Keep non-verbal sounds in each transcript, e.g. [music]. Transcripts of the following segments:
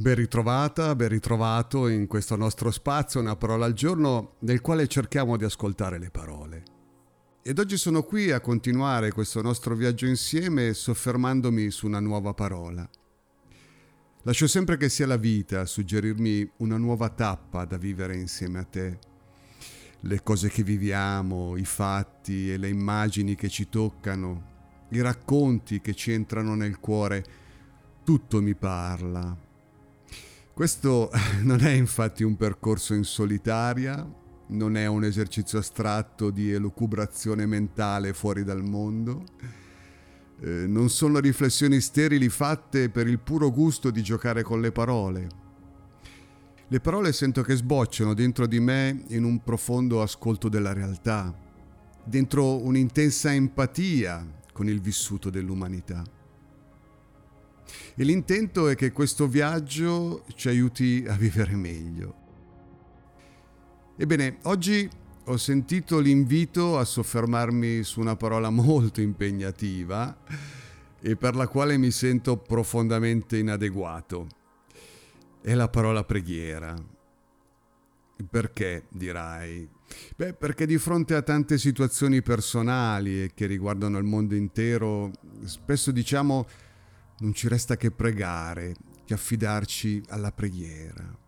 Ben ritrovata, ben ritrovato in questo nostro spazio, una parola al giorno, nel quale cerchiamo di ascoltare le parole. Ed oggi sono qui a continuare questo nostro viaggio insieme soffermandomi su una nuova parola. Lascio sempre che sia la vita a suggerirmi una nuova tappa da vivere insieme a te. Le cose che viviamo, i fatti e le immagini che ci toccano, i racconti che ci entrano nel cuore, tutto mi parla, questo [laughs] non è infatti un percorso in solitaria, non è un esercizio astratto di elucubrazione mentale fuori dal mondo, eh, non sono riflessioni sterili fatte per il puro gusto di giocare con le parole. Le parole sento che sbocciano dentro di me in un profondo ascolto della realtà, dentro un'intensa empatia con il vissuto dell'umanità. E l'intento è che questo viaggio ci aiuti a vivere meglio. Ebbene, oggi ho sentito l'invito a soffermarmi su una parola molto impegnativa e per la quale mi sento profondamente inadeguato. È la parola preghiera. Perché, dirai? Beh, perché di fronte a tante situazioni personali che riguardano il mondo intero, spesso diciamo non ci resta che pregare, che affidarci alla preghiera.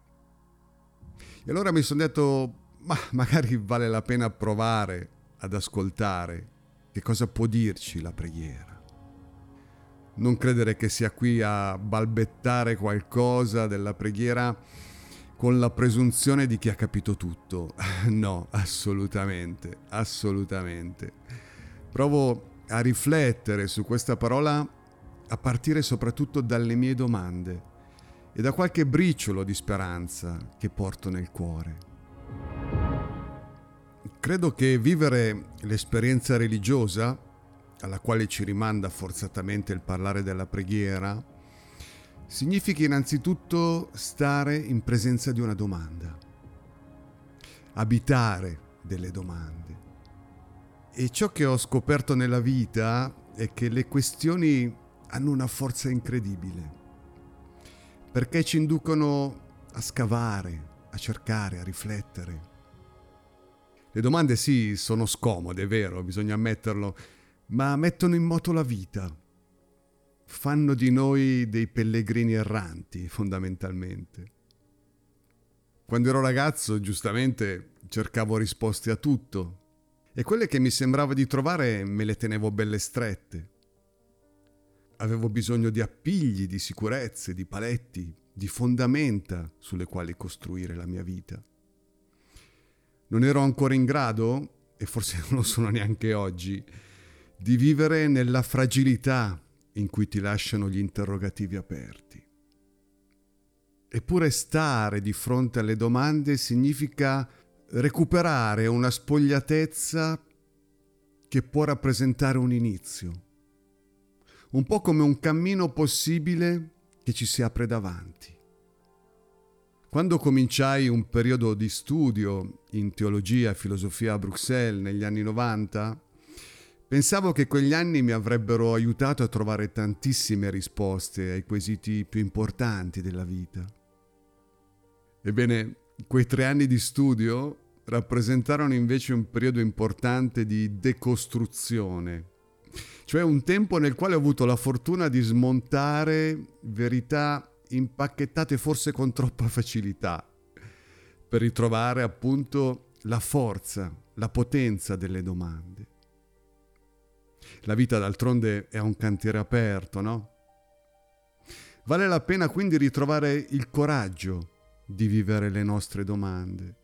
E allora mi sono detto, ma magari vale la pena provare ad ascoltare che cosa può dirci la preghiera. Non credere che sia qui a balbettare qualcosa della preghiera con la presunzione di chi ha capito tutto. [laughs] No, assolutamente, assolutamente. Provo a riflettere su questa parola a partire soprattutto dalle mie domande e da qualche briciolo di speranza che porto nel cuore. Credo che vivere l'esperienza religiosa, alla quale ci rimanda forzatamente il parlare della preghiera, significhi innanzitutto stare in presenza di una domanda, abitare delle domande. E ciò che ho scoperto nella vita è che le questioni hanno una forza incredibile, perché ci inducono a scavare, a cercare, a riflettere. Le domande sì, sono scomode, è vero, bisogna ammetterlo, ma mettono in moto la vita, fanno di noi dei pellegrini erranti, fondamentalmente. Quando ero ragazzo, giustamente, cercavo risposte a tutto e quelle che mi sembrava di trovare me le tenevo belle strette. Avevo bisogno di appigli, di sicurezze, di paletti, di fondamenta sulle quali costruire la mia vita. Non ero ancora in grado, e forse [laughs] non lo sono neanche oggi, di vivere nella fragilità in cui ti lasciano gli interrogativi aperti. Eppure stare di fronte alle domande significa recuperare una spogliatezza che può rappresentare un inizio un po' come un cammino possibile che ci si apre davanti. Quando cominciai un periodo di studio in teologia e filosofia a Bruxelles negli anni 90, pensavo che quegli anni mi avrebbero aiutato a trovare tantissime risposte ai quesiti più importanti della vita. Ebbene, quei tre anni di studio rappresentarono invece un periodo importante di decostruzione cioè un tempo nel quale ho avuto la fortuna di smontare verità impacchettate forse con troppa facilità, per ritrovare appunto la forza, la potenza delle domande. La vita d'altronde è un cantiere aperto, no? Vale la pena quindi ritrovare il coraggio di vivere le nostre domande.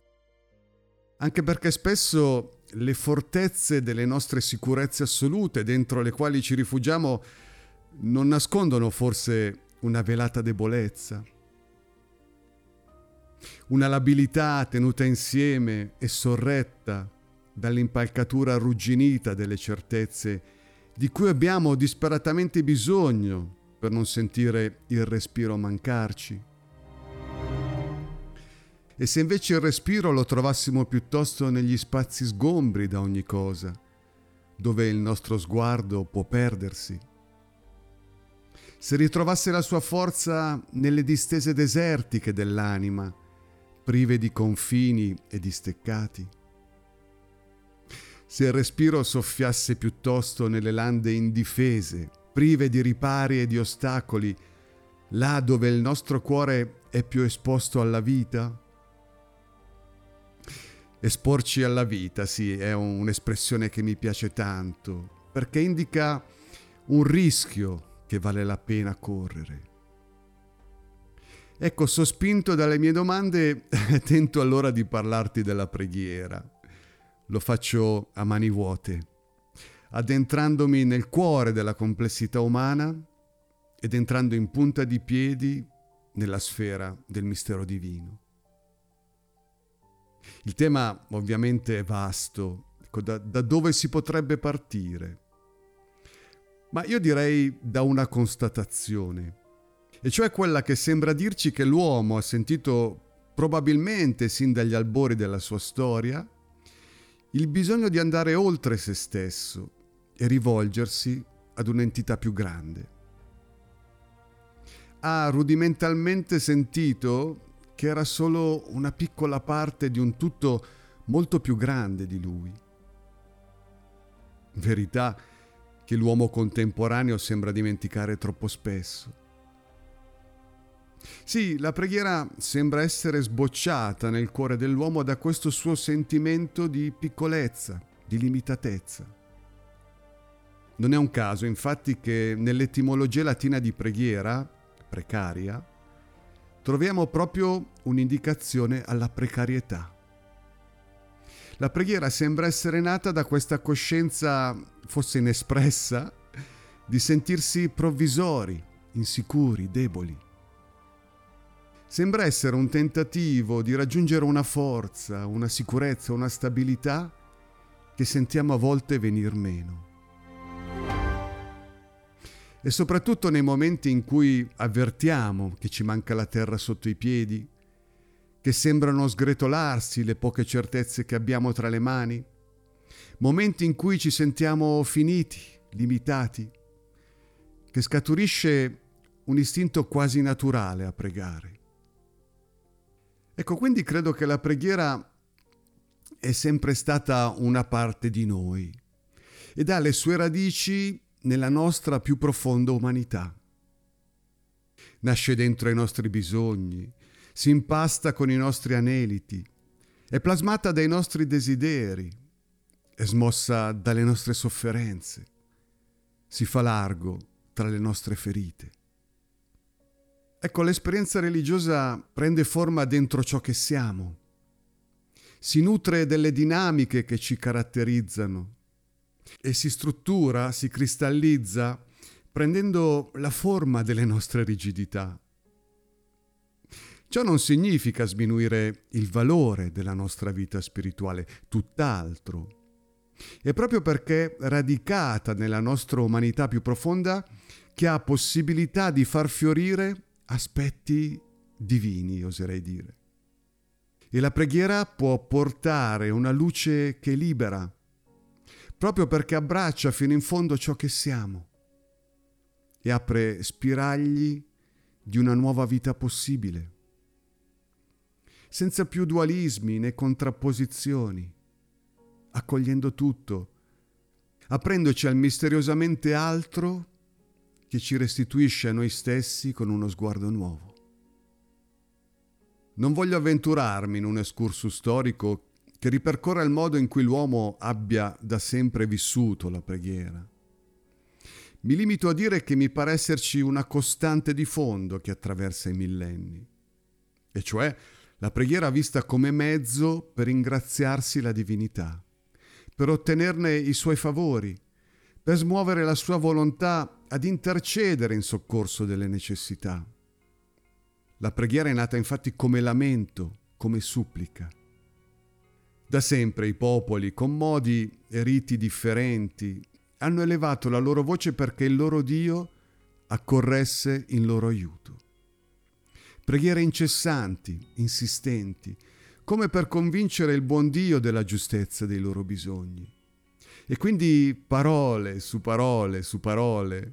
Anche perché spesso le fortezze delle nostre sicurezze assolute dentro le quali ci rifugiamo non nascondono forse una velata debolezza, una labilità tenuta insieme e sorretta dall'impalcatura arrugginita delle certezze di cui abbiamo disperatamente bisogno per non sentire il respiro mancarci. E se invece il respiro lo trovassimo piuttosto negli spazi sgombri da ogni cosa, dove il nostro sguardo può perdersi? se ritrovasse la sua forza nelle distese desertiche dell'anima, prive di confini e di steccati? Se il respiro soffiasse piuttosto nelle lande indifese, prive di ripari e di ostacoli, là dove il nostro cuore è più esposto alla vita? Esporci alla vita, sì, è un'espressione che mi piace tanto, perché indica un rischio che vale la pena correre. Ecco, sospinto dalle mie domande, [laughs] tento allora di parlarti della preghiera. Lo faccio a mani vuote, addentrandomi nel cuore della complessità umana ed entrando in punta di piedi nella sfera del mistero divino. Il tema ovviamente è vasto, ecco, da, da dove si potrebbe partire? Ma io direi da una constatazione, e cioè quella che sembra dirci che l'uomo ha sentito probabilmente sin dagli albori della sua storia il bisogno di andare oltre se stesso e rivolgersi ad un'entità più grande. Ha rudimentalmente sentito che era solo una piccola parte di un tutto molto più grande di lui. Verità che l'uomo contemporaneo sembra dimenticare troppo spesso. Sì, la preghiera sembra essere sbocciata nel cuore dell'uomo da questo suo sentimento di piccolezza, di limitatezza. Non è un caso, infatti, che nell'etimologia latina di preghiera, precaria, troviamo proprio un'indicazione alla precarietà. La preghiera sembra essere nata da questa coscienza, forse inespressa, di sentirsi provvisori, insicuri, deboli. Sembra essere un tentativo di raggiungere una forza, una sicurezza, una stabilità che sentiamo a volte venir meno e soprattutto nei momenti in cui avvertiamo che ci manca la terra sotto i piedi, che sembrano sgretolarsi le poche certezze che abbiamo tra le mani, momenti in cui ci sentiamo finiti, limitati, che scaturisce un istinto quasi naturale a pregare. Ecco, quindi credo che la preghiera è sempre stata una parte di noi ed ha le sue radici nella nostra più profonda umanità. Nasce dentro i nostri bisogni, si impasta con i nostri aneliti, è plasmata dai nostri desideri, è smossa dalle nostre sofferenze, si fa largo tra le nostre ferite. Ecco, l'esperienza religiosa prende forma dentro ciò che siamo, si nutre delle dinamiche che ci caratterizzano, e si struttura, si cristallizza prendendo la forma delle nostre rigidità. Ciò non significa sminuire il valore della nostra vita spirituale, tutt'altro. È proprio perché radicata nella nostra umanità più profonda che ha possibilità di far fiorire aspetti divini, oserei dire. E la preghiera può portare una luce che libera, proprio perché abbraccia fino in fondo ciò che siamo e apre spiragli di una nuova vita possibile, senza più dualismi né contrapposizioni, accogliendo tutto, aprendoci al misteriosamente altro che ci restituisce a noi stessi con uno sguardo nuovo. Non voglio avventurarmi in un escursus storico che ripercorre il modo in cui l'uomo abbia da sempre vissuto la preghiera. Mi limito a dire che mi pare esserci una costante di fondo che attraversa i millenni, e cioè la preghiera vista come mezzo per ringraziarsi la divinità, per ottenerne i suoi favori, per smuovere la sua volontà ad intercedere in soccorso delle necessità. La preghiera è nata infatti come lamento, come supplica. Da sempre i popoli, con modi e riti differenti, hanno elevato la loro voce perché il loro Dio accorresse in loro aiuto. Preghiere incessanti, insistenti, come per convincere il buon Dio della giustezza dei loro bisogni. E quindi parole su parole su parole,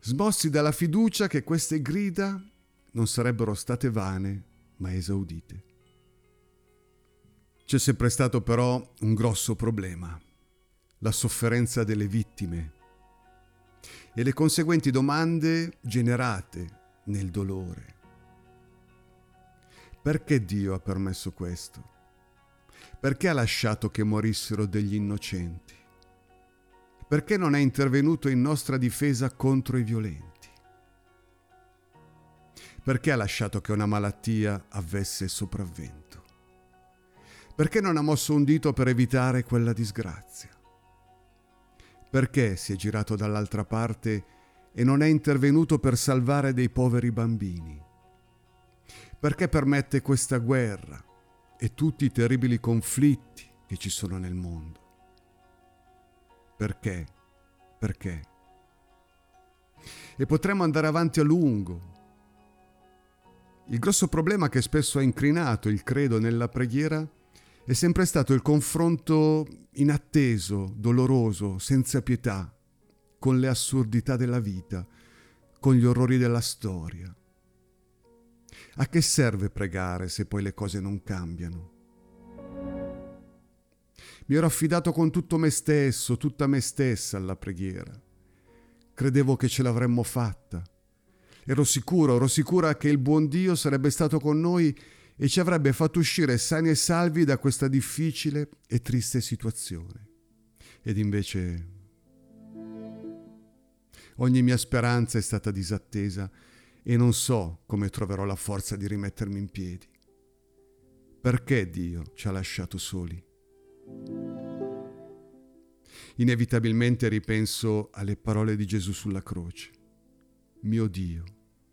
smossi dalla fiducia che queste grida non sarebbero state vane, ma esaudite. C'è sempre stato però un grosso problema, la sofferenza delle vittime e le conseguenti domande generate nel dolore. Perché Dio ha permesso questo? Perché ha lasciato che morissero degli innocenti? Perché non è intervenuto in nostra difesa contro i violenti? Perché ha lasciato che una malattia avesse sopravvento? Perché non ha mosso un dito per evitare quella disgrazia? Perché si è girato dall'altra parte e non è intervenuto per salvare dei poveri bambini? Perché permette questa guerra e tutti i terribili conflitti che ci sono nel mondo? Perché? Perché? E potremmo andare avanti a lungo. Il grosso problema che spesso ha incrinato il credo nella preghiera è sempre stato il confronto inatteso, doloroso, senza pietà, con le assurdità della vita, con gli orrori della storia. A che serve pregare se poi le cose non cambiano? Mi ero affidato con tutto me stesso, tutta me stessa alla preghiera. Credevo che ce l'avremmo fatta. Ero sicuro, ero sicura che il buon Dio sarebbe stato con noi e ci avrebbe fatto uscire sani e salvi da questa difficile e triste situazione. Ed invece ogni mia speranza è stata disattesa e non so come troverò la forza di rimettermi in piedi. Perché Dio ci ha lasciato soli? Inevitabilmente ripenso alle parole di Gesù sulla croce. Mio Dio,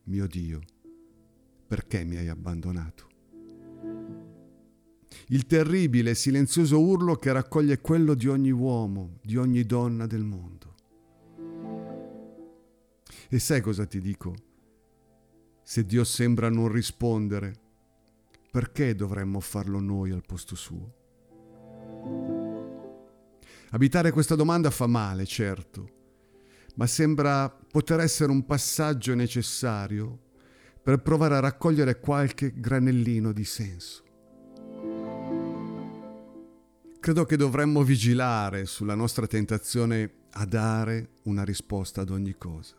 mio Dio, perché mi hai abbandonato? Il terribile e silenzioso urlo che raccoglie quello di ogni uomo, di ogni donna del mondo. E sai cosa ti dico? Se Dio sembra non rispondere, perché dovremmo farlo noi al posto suo? Abitare questa domanda fa male, certo, ma sembra poter essere un passaggio necessario per provare a raccogliere qualche granellino di senso. Credo che dovremmo vigilare sulla nostra tentazione a dare una risposta ad ogni cosa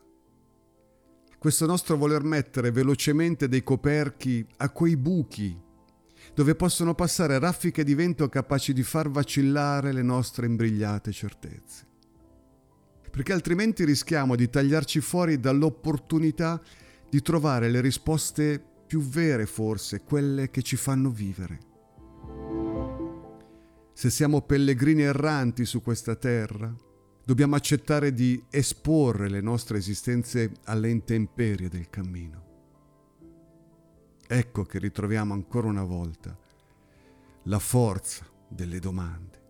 questo nostro voler mettere velocemente dei coperchi a quei buchi dove possono passare raffiche di vento capaci di far vacillare le nostre imbrigliate certezze. Perché altrimenti rischiamo di tagliarci fuori dall'opportunità di trovare le risposte più vere forse, quelle che ci fanno vivere. Se siamo pellegrini erranti su questa terra, Dobbiamo accettare di esporre le nostre esistenze alle intemperie del cammino. Ecco che ritroviamo ancora una volta la forza delle domande.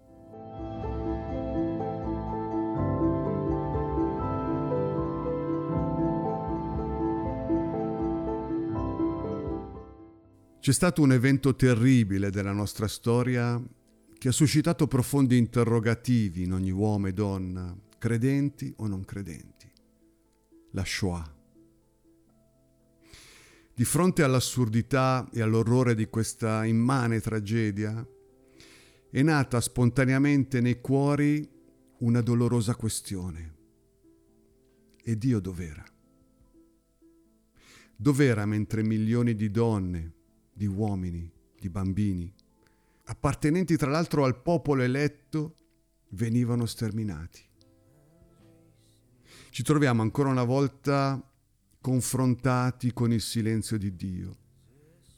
C'è stato un evento terribile della nostra storia che ha suscitato profondi interrogativi in ogni uomo e donna, credenti o non credenti. La Shoah. Di fronte all'assurdità e all'orrore di questa immane tragedia, è nata spontaneamente nei cuori una dolorosa questione. E Dio dov'era? Dov'era mentre milioni di donne, di uomini, di bambini, appartenenti tra l'altro al popolo eletto, venivano sterminati. Ci troviamo ancora una volta confrontati con il silenzio di Dio,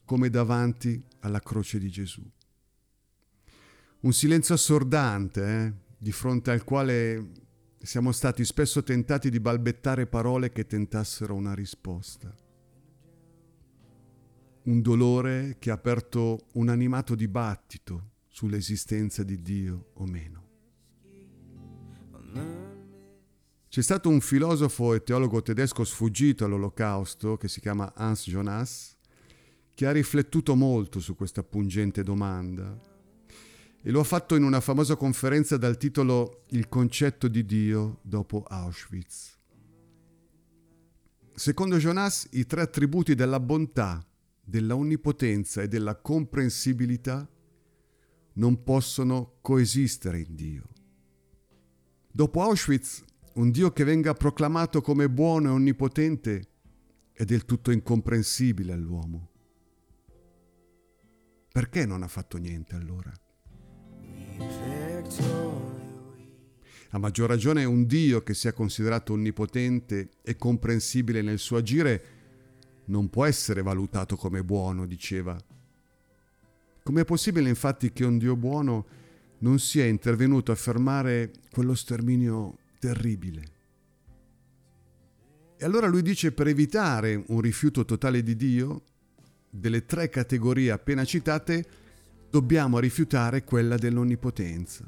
come davanti alla croce di Gesù. Un silenzio assordante, eh, di fronte al quale siamo stati spesso tentati di balbettare parole che tentassero una risposta un dolore che ha aperto un animato dibattito sull'esistenza di Dio o meno. C'è stato un filosofo e teologo tedesco sfuggito all'olocausto che si chiama Hans Jonas, che ha riflettuto molto su questa pungente domanda e lo ha fatto in una famosa conferenza dal titolo Il concetto di Dio dopo Auschwitz. secondo Jonas i tre attributi della bontà, della onnipotenza e della comprensibilità non possono coesistere in Dio. Dopo Auschwitz, un Dio che venga proclamato come buono e onnipotente è del tutto incomprensibile all'uomo. Perché non ha fatto niente allora? A maggior ragione un Dio che sia considerato onnipotente e comprensibile nel suo agire non può essere valutato come buono, diceva. Com'è possibile infatti che un Dio buono non sia intervenuto a fermare quello sterminio terribile? E allora lui dice per evitare un rifiuto totale di Dio, delle tre categorie appena citate, dobbiamo rifiutare quella dell'onnipotenza.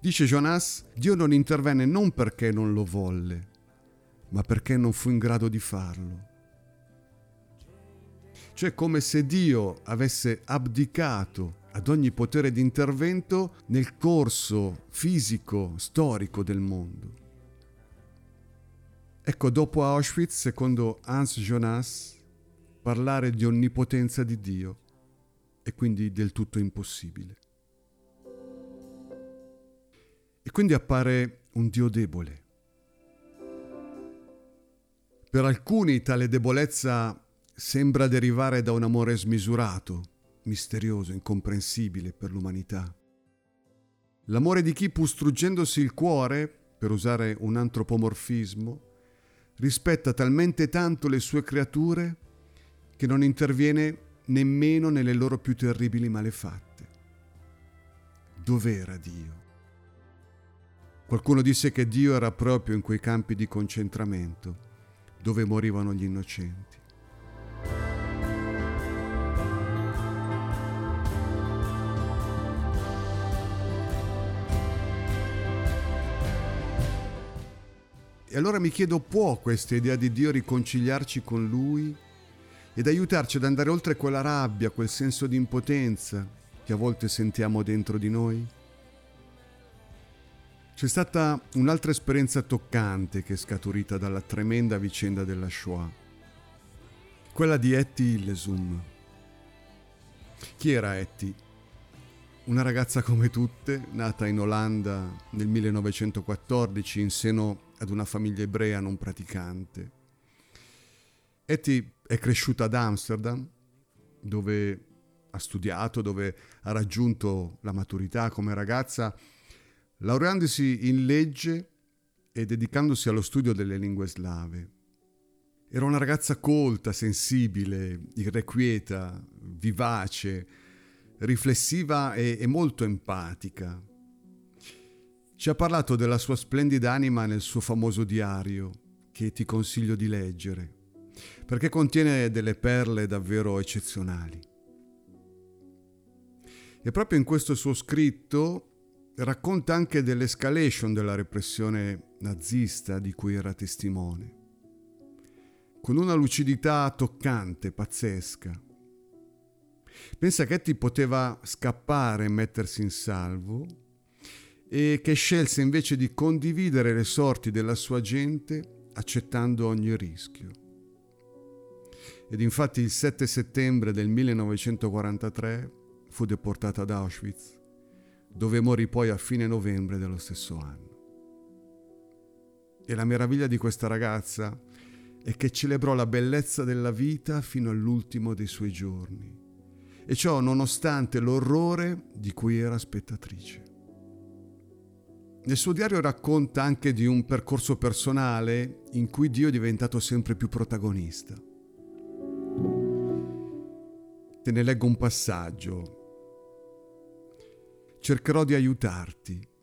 Dice Jonas, Dio non intervenne non perché non lo volle, ma perché non fu in grado di farlo. Cioè come se Dio avesse abdicato ad ogni potere di intervento nel corso fisico, storico del mondo. Ecco, dopo Auschwitz, secondo Hans Jonas, parlare di onnipotenza di Dio è quindi del tutto impossibile. E quindi appare un Dio debole. Per alcuni tale debolezza sembra derivare da un amore smisurato, misterioso, incomprensibile per l'umanità. L'amore di chi, pur struggendosi il cuore, per usare un antropomorfismo, rispetta talmente tanto le sue creature che non interviene nemmeno nelle loro più terribili malefatte. Dov'era Dio? Qualcuno disse che Dio era proprio in quei campi di concentramento dove morivano gli innocenti. E allora mi chiedo, può questa idea di Dio riconciliarci con Lui ed aiutarci ad andare oltre quella rabbia, quel senso di impotenza che a volte sentiamo dentro di noi? C'è stata un'altra esperienza toccante che è scaturita dalla tremenda vicenda della Shoah, quella di Etty Illesum. Chi era Etty? Una ragazza come tutte, nata in Olanda nel 1914 in seno ad una famiglia ebrea non praticante. Etty è cresciuta ad Amsterdam, dove ha studiato, dove ha raggiunto la maturità come ragazza laureandosi in legge e dedicandosi allo studio delle lingue slave. Era una ragazza colta, sensibile, irrequieta, vivace, riflessiva e, e molto empatica. Ci ha parlato della sua splendida anima nel suo famoso diario, che ti consiglio di leggere, perché contiene delle perle davvero eccezionali. E proprio in questo suo scritto racconta anche dell'escalation della repressione nazista di cui era testimone, con una lucidità toccante, pazzesca. Pensa che Etty poteva scappare e mettersi in salvo e che scelse invece di condividere le sorti della sua gente accettando ogni rischio. Ed infatti il 7 settembre del 1943 fu deportata ad Auschwitz dove morì poi a fine novembre dello stesso anno. E la meraviglia di questa ragazza è che celebrò la bellezza della vita fino all'ultimo dei suoi giorni, e ciò nonostante l'orrore di cui era spettatrice. Nel suo diario racconta anche di un percorso personale in cui Dio è diventato sempre più protagonista. Te ne leggo un passaggio cercherò di aiutarti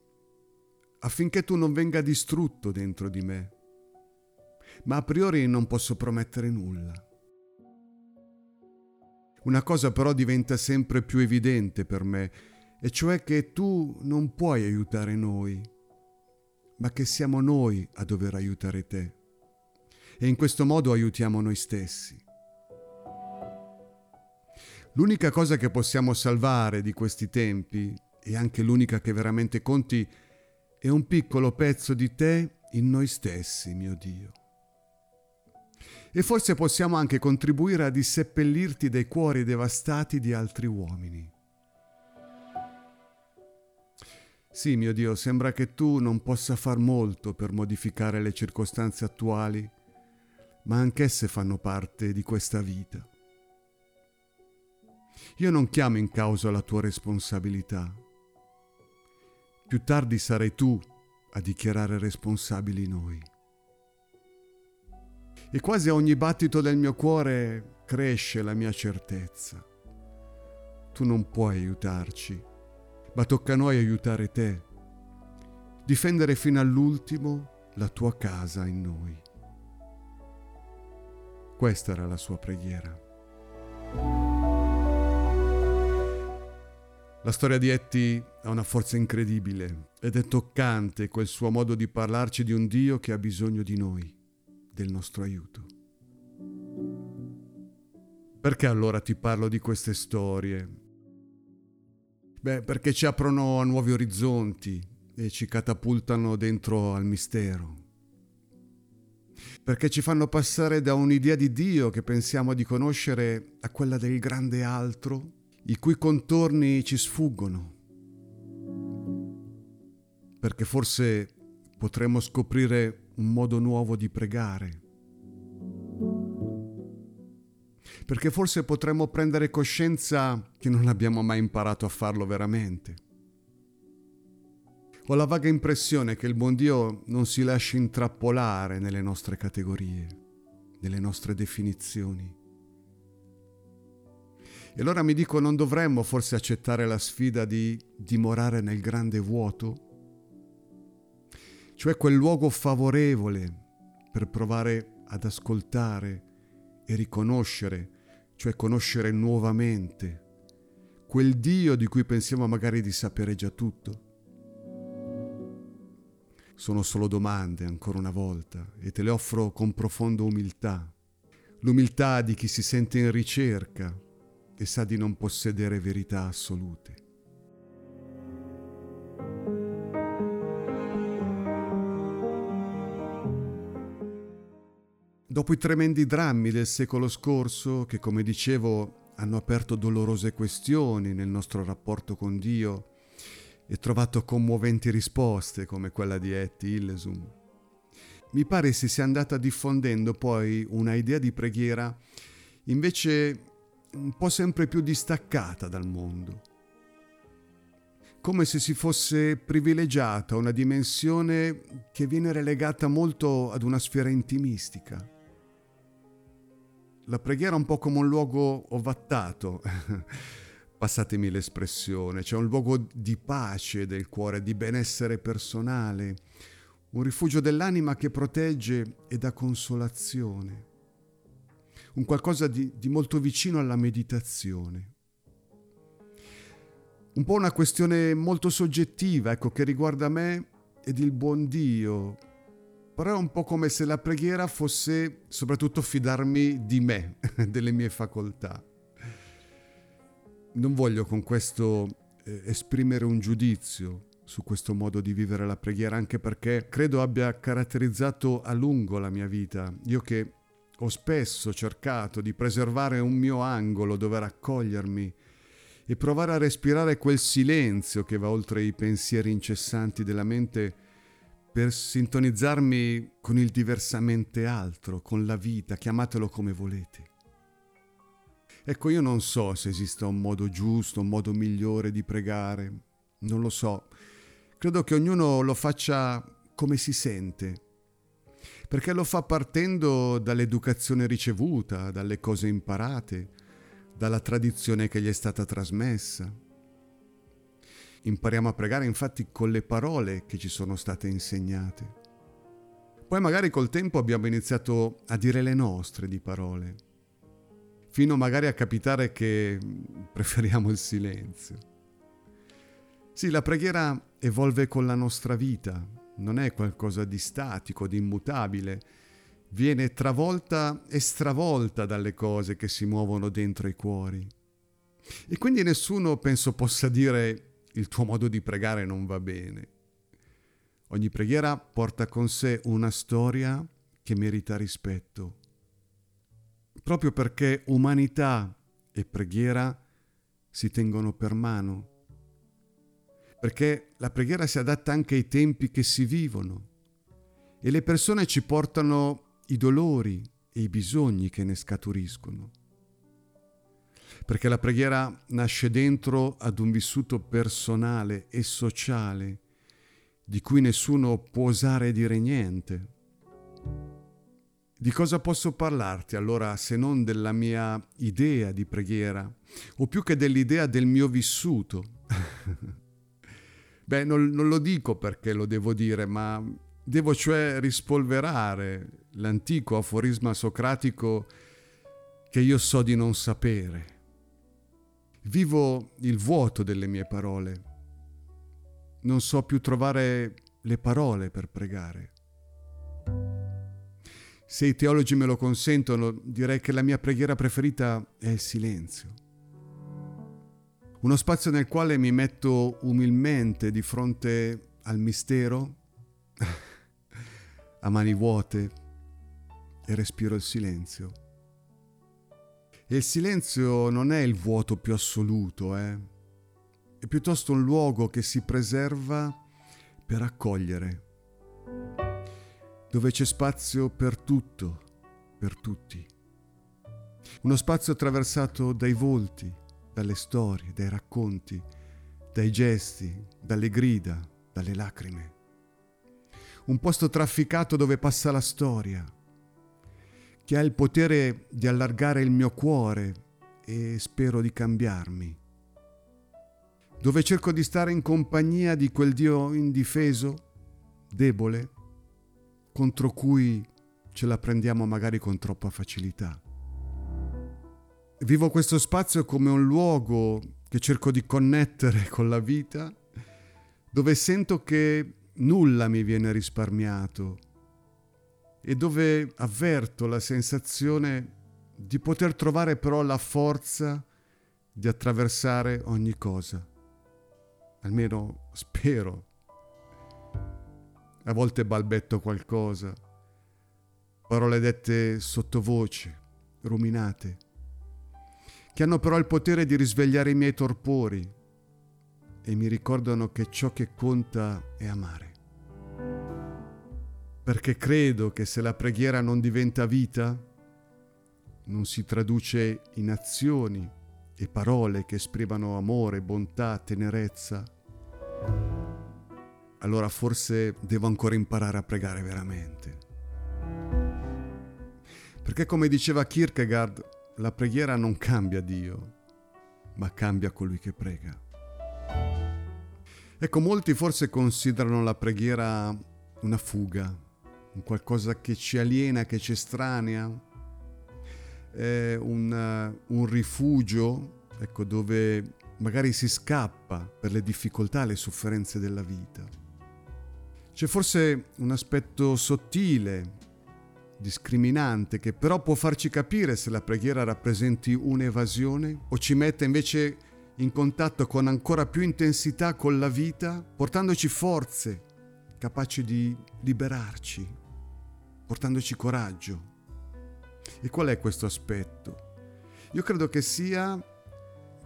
affinché tu non venga distrutto dentro di me, ma a priori non posso promettere nulla. Una cosa però diventa sempre più evidente per me, e cioè che tu non puoi aiutare noi, ma che siamo noi a dover aiutare te. E in questo modo aiutiamo noi stessi. L'unica cosa che possiamo salvare di questi tempi e anche l'unica che veramente conti, è un piccolo pezzo di te in noi stessi, mio Dio. E forse possiamo anche contribuire a disseppellirti dai cuori devastati di altri uomini. Sì, mio Dio, sembra che tu non possa far molto per modificare le circostanze attuali, ma anch'esse fanno parte di questa vita. Io non chiamo in causa la tua responsabilità. Più tardi sarai tu a dichiarare responsabili noi. E quasi a ogni battito del mio cuore cresce la mia certezza. Tu non puoi aiutarci, ma tocca a noi aiutare te, difendere fino all'ultimo la tua casa in noi. Questa era la sua preghiera. La storia di Etty ha una forza incredibile ed è toccante quel suo modo di parlarci di un Dio che ha bisogno di noi, del nostro aiuto. Perché allora ti parlo di queste storie? Beh, perché ci aprono a nuovi orizzonti e ci catapultano dentro al mistero. Perché ci fanno passare da un'idea di Dio che pensiamo di conoscere a quella del grande altro i cui contorni ci sfuggono, perché forse potremmo scoprire un modo nuovo di pregare, perché forse potremmo prendere coscienza che non abbiamo mai imparato a farlo veramente. Ho la vaga impressione che il buon Dio non si lasci intrappolare nelle nostre categorie, nelle nostre definizioni e allora mi dico, non dovremmo forse accettare la sfida di dimorare nel grande vuoto? Cioè quel luogo favorevole per provare ad ascoltare e riconoscere, cioè conoscere nuovamente, quel Dio di cui pensiamo magari di sapere già tutto. Sono solo domande, ancora una volta, e te le offro con profonda umiltà. L'umiltà di chi si sente in ricerca, e sa di non possedere verità assolute. Dopo i tremendi drammi del secolo scorso, che come dicevo hanno aperto dolorose questioni nel nostro rapporto con Dio e trovato commoventi risposte come quella di Etty Illesum, mi pare si sia andata diffondendo poi una idea di preghiera invece un po' sempre più distaccata dal mondo, come se si fosse privilegiata una dimensione che viene relegata molto ad una sfera intimistica. La preghiera è un po' come un luogo ovattato, [laughs] passatemi l'espressione, cioè un luogo di pace del cuore, di benessere personale, un rifugio dell'anima che protegge e dà consolazione un qualcosa di, di molto vicino alla meditazione. Un po' una questione molto soggettiva, ecco, che riguarda me ed il buon Dio, però è un po' come se la preghiera fosse soprattutto fidarmi di me, [laughs] delle mie facoltà. Non voglio con questo eh, esprimere un giudizio su questo modo di vivere la preghiera, anche perché credo abbia caratterizzato a lungo la mia vita. Io che ho spesso cercato di preservare un mio angolo dove raccogliermi e provare a respirare quel silenzio che va oltre i pensieri incessanti della mente per sintonizzarmi con il diversamente altro, con la vita, chiamatelo come volete. Ecco, io non so se esista un modo giusto, un modo migliore di pregare, non lo so. Credo che ognuno lo faccia come si sente perché lo fa partendo dall'educazione ricevuta, dalle cose imparate, dalla tradizione che gli è stata trasmessa. Impariamo a pregare infatti con le parole che ci sono state insegnate. Poi magari col tempo abbiamo iniziato a dire le nostre di parole, fino magari a capitare che preferiamo il silenzio. Sì, la preghiera evolve con la nostra vita, non è qualcosa di statico, di immutabile, viene travolta e stravolta dalle cose che si muovono dentro i cuori. E quindi nessuno penso possa dire il tuo modo di pregare non va bene. Ogni preghiera porta con sé una storia che merita rispetto, proprio perché umanità e preghiera si tengono per mano, perché la preghiera si adatta anche ai tempi che si vivono e le persone ci portano i dolori e i bisogni che ne scaturiscono. Perché la preghiera nasce dentro ad un vissuto personale e sociale di cui nessuno può osare dire niente. Di cosa posso parlarti allora se non della mia idea di preghiera, o più che dell'idea del mio vissuto? [laughs] Beh, non, non, lo dico perché lo devo dire, ma devo cioè rispolverare l'antico aforisma socratico che io so di non sapere. Vivo il vuoto delle mie parole. Non so più trovare le parole per pregare. Se i teologi me lo consentono, direi che la mia preghiera preferita è il silenzio. Uno spazio nel quale mi metto umilmente di fronte al mistero, [laughs] a mani vuote, e respiro il silenzio. E il silenzio non è il vuoto più assoluto, eh? è piuttosto un luogo che si preserva per accogliere dove c'è spazio per tutto, per tutti. Uno spazio attraversato dai volti, dalle storie, dai racconti, dai gesti, dalle grida, dalle lacrime. Un posto trafficato dove passa la storia, che ha il potere di allargare il mio cuore e spero di cambiarmi. Dove cerco di stare in compagnia di quel Dio indifeso, debole, contro cui ce la prendiamo magari con troppa facilità. Vivo questo spazio come un luogo che cerco di connettere [laughs] con la vita, dove sento che nulla mi viene risparmiato e dove avverto la sensazione di poter trovare però la forza di attraversare ogni cosa. Almeno [laughs] spero. A volte balbetto qualcosa, parole dette sottovoce, ruminate, che hanno però il potere di risvegliare i miei torpori e mi ricordano che ciò che conta è amare. Perché credo che se la preghiera non diventa vita, non si traduce in azioni e parole che esprimano amore, bontà, tenerezza, allora forse devo ancora imparare a pregare veramente. Perché come diceva Kierkegaard, la preghiera non cambia Dio, ma cambia colui che prega. Ecco, molti forse considerano la preghiera una fuga, un qualcosa che ci aliena, che ci estranea, un, un rifugio, ecco, dove magari si scappa per le difficoltà, le sofferenze della vita. C'è forse un aspetto sottile, discriminante, che però può farci capire se la preghiera rappresenti un'evasione o ci mette invece in contatto con ancora più intensità con la vita, portandoci forze capaci di liberarci, portandoci coraggio. E qual è questo aspetto? Io credo che sia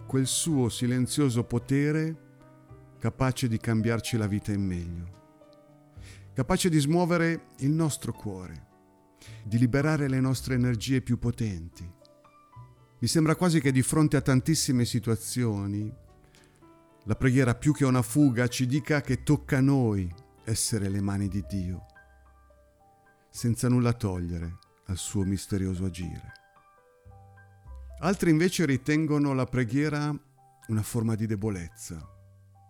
quel suo silenzioso potere capace di cambiarci la vita in meglio capace di smuovere il nostro cuore, di liberare le nostre energie più potenti. Mi sembra quasi che di fronte a tantissime situazioni, la preghiera più che una fuga ci dica che tocca a noi essere le mani di Dio, senza nulla togliere al suo misterioso agire. Altri invece ritengono la preghiera una forma di debolezza,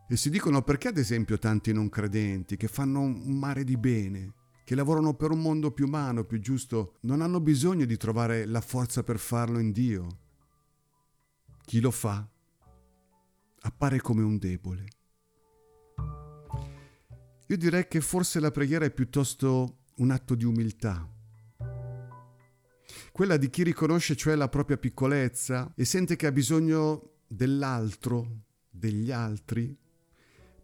e si dicono perché ad esempio tanti non credenti che fanno un mare di bene, che lavorano per un mondo più umano, più giusto, non hanno bisogno di trovare la forza per farlo in Dio. Chi lo fa appare come un debole. Io direi che forse la preghiera è piuttosto un atto di umiltà, quella di chi riconosce cioè la propria piccolezza e sente che ha bisogno dell'altro, degli altri,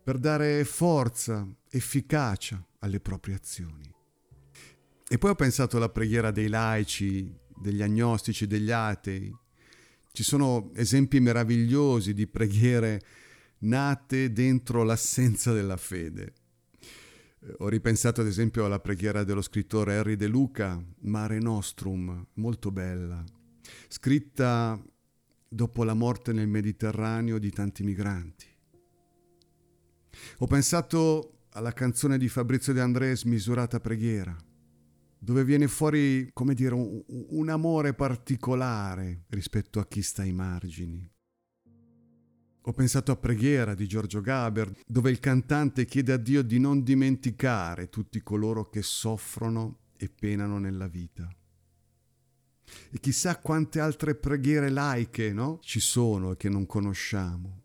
per dare forza, efficacia alle proprie azioni. E poi ho pensato alla preghiera dei laici, degli agnostici, degli atei. Ci sono esempi meravigliosi di preghiere nate dentro l'assenza della fede. Eh, ho ripensato ad esempio alla preghiera dello scrittore Harry De Luca, Mare Nostrum, molto bella, scritta dopo la morte nel Mediterraneo di tanti migranti. Ho pensato alla canzone di Fabrizio De André Smisurata preghiera, dove viene fuori, come dire, un, un amore particolare rispetto a chi sta ai margini. Ho pensato a Preghiera di Giorgio Gaber, dove il cantante chiede a Dio di non dimenticare tutti coloro che soffrono e penano nella vita. E chissà quante altre preghiere laiche no? ci sono e che non conosciamo.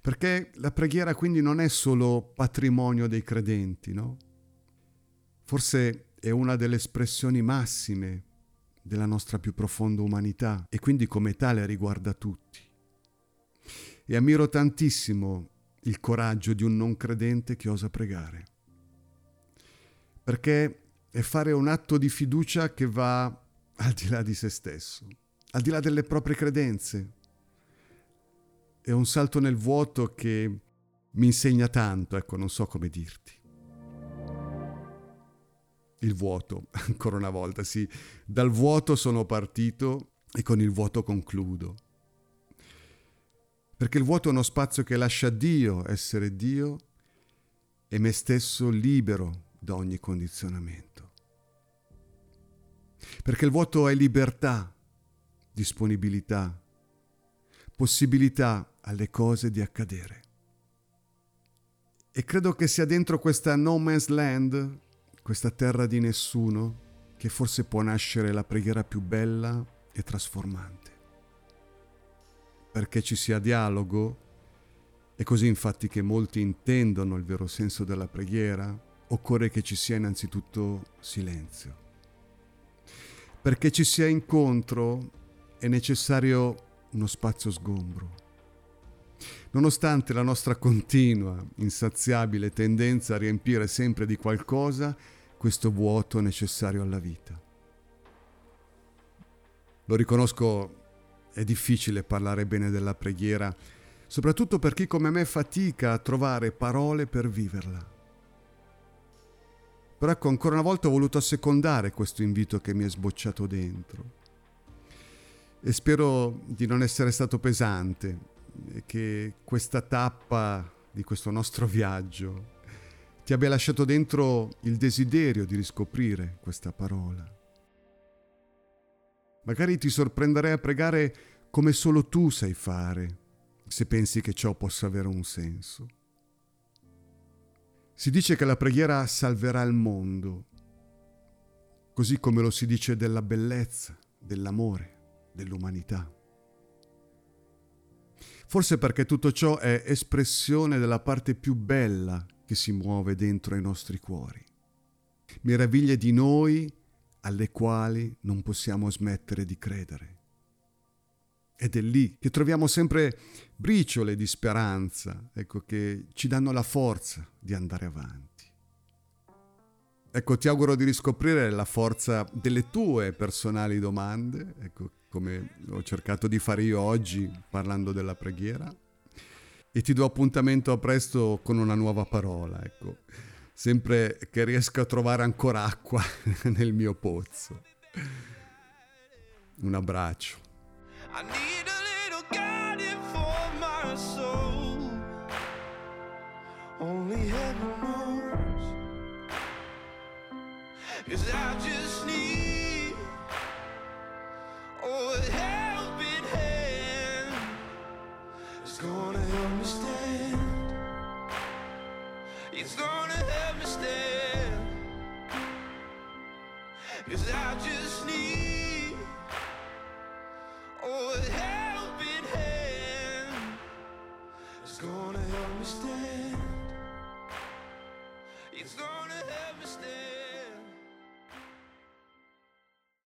Perché la preghiera quindi non è solo patrimonio dei credenti, no? Forse è una delle espressioni massime della nostra più profonda umanità e quindi come tale riguarda tutti. E ammiro tantissimo il coraggio di un non credente che osa pregare, perché è fare un atto di fiducia che va al di là di se stesso, al di là delle proprie credenze. È un salto nel vuoto che mi insegna tanto, ecco, non so come dirti il vuoto, [laughs] ancora una volta, sì, dal vuoto sono partito e con il vuoto concludo. Perché il vuoto è uno spazio che lascia Dio essere Dio e me stesso libero da ogni condizionamento. Perché il vuoto è libertà, disponibilità, possibilità alle cose di accadere. E credo che sia dentro questa no man's land questa terra di nessuno, che forse può nascere la preghiera più bella e trasformante. Perché ci sia dialogo, è così infatti che molti intendono il vero senso della preghiera, occorre che ci sia innanzitutto silenzio. Perché ci sia incontro è necessario uno spazio sgombro. Nonostante la nostra continua, insaziabile tendenza a riempire sempre di qualcosa questo vuoto necessario alla vita. Lo riconosco, è difficile parlare bene della preghiera, soprattutto per chi come me fatica a trovare parole per viverla. Però ecco, ancora una volta ho voluto assecondare questo invito che mi è sbocciato dentro. E spero di non essere stato pesante e che questa tappa di questo nostro viaggio ti abbia lasciato dentro il desiderio di riscoprire questa parola. Magari ti sorprenderei a pregare come solo tu sai fare, se pensi che ciò possa avere un senso. Si dice che la preghiera salverà il mondo, così come lo si dice della bellezza, dell'amore, dell'umanità. Forse perché tutto ciò è espressione della parte più bella che si muove dentro ai nostri cuori. Meraviglie di noi alle quali non possiamo smettere di credere. Ed è lì che troviamo sempre briciole di speranza, ecco, che ci danno la forza di andare avanti. Ecco, ti auguro di riscoprire la forza delle tue personali domande, ecco, come ho cercato di fare io oggi parlando della preghiera e ti do appuntamento a presto con una nuova parola, ecco. Sempre che riesco a trovare ancora acqua [laughs] nel mio pozzo. Un abbraccio. Only heaven knows. Cause I just need. Oh, hey.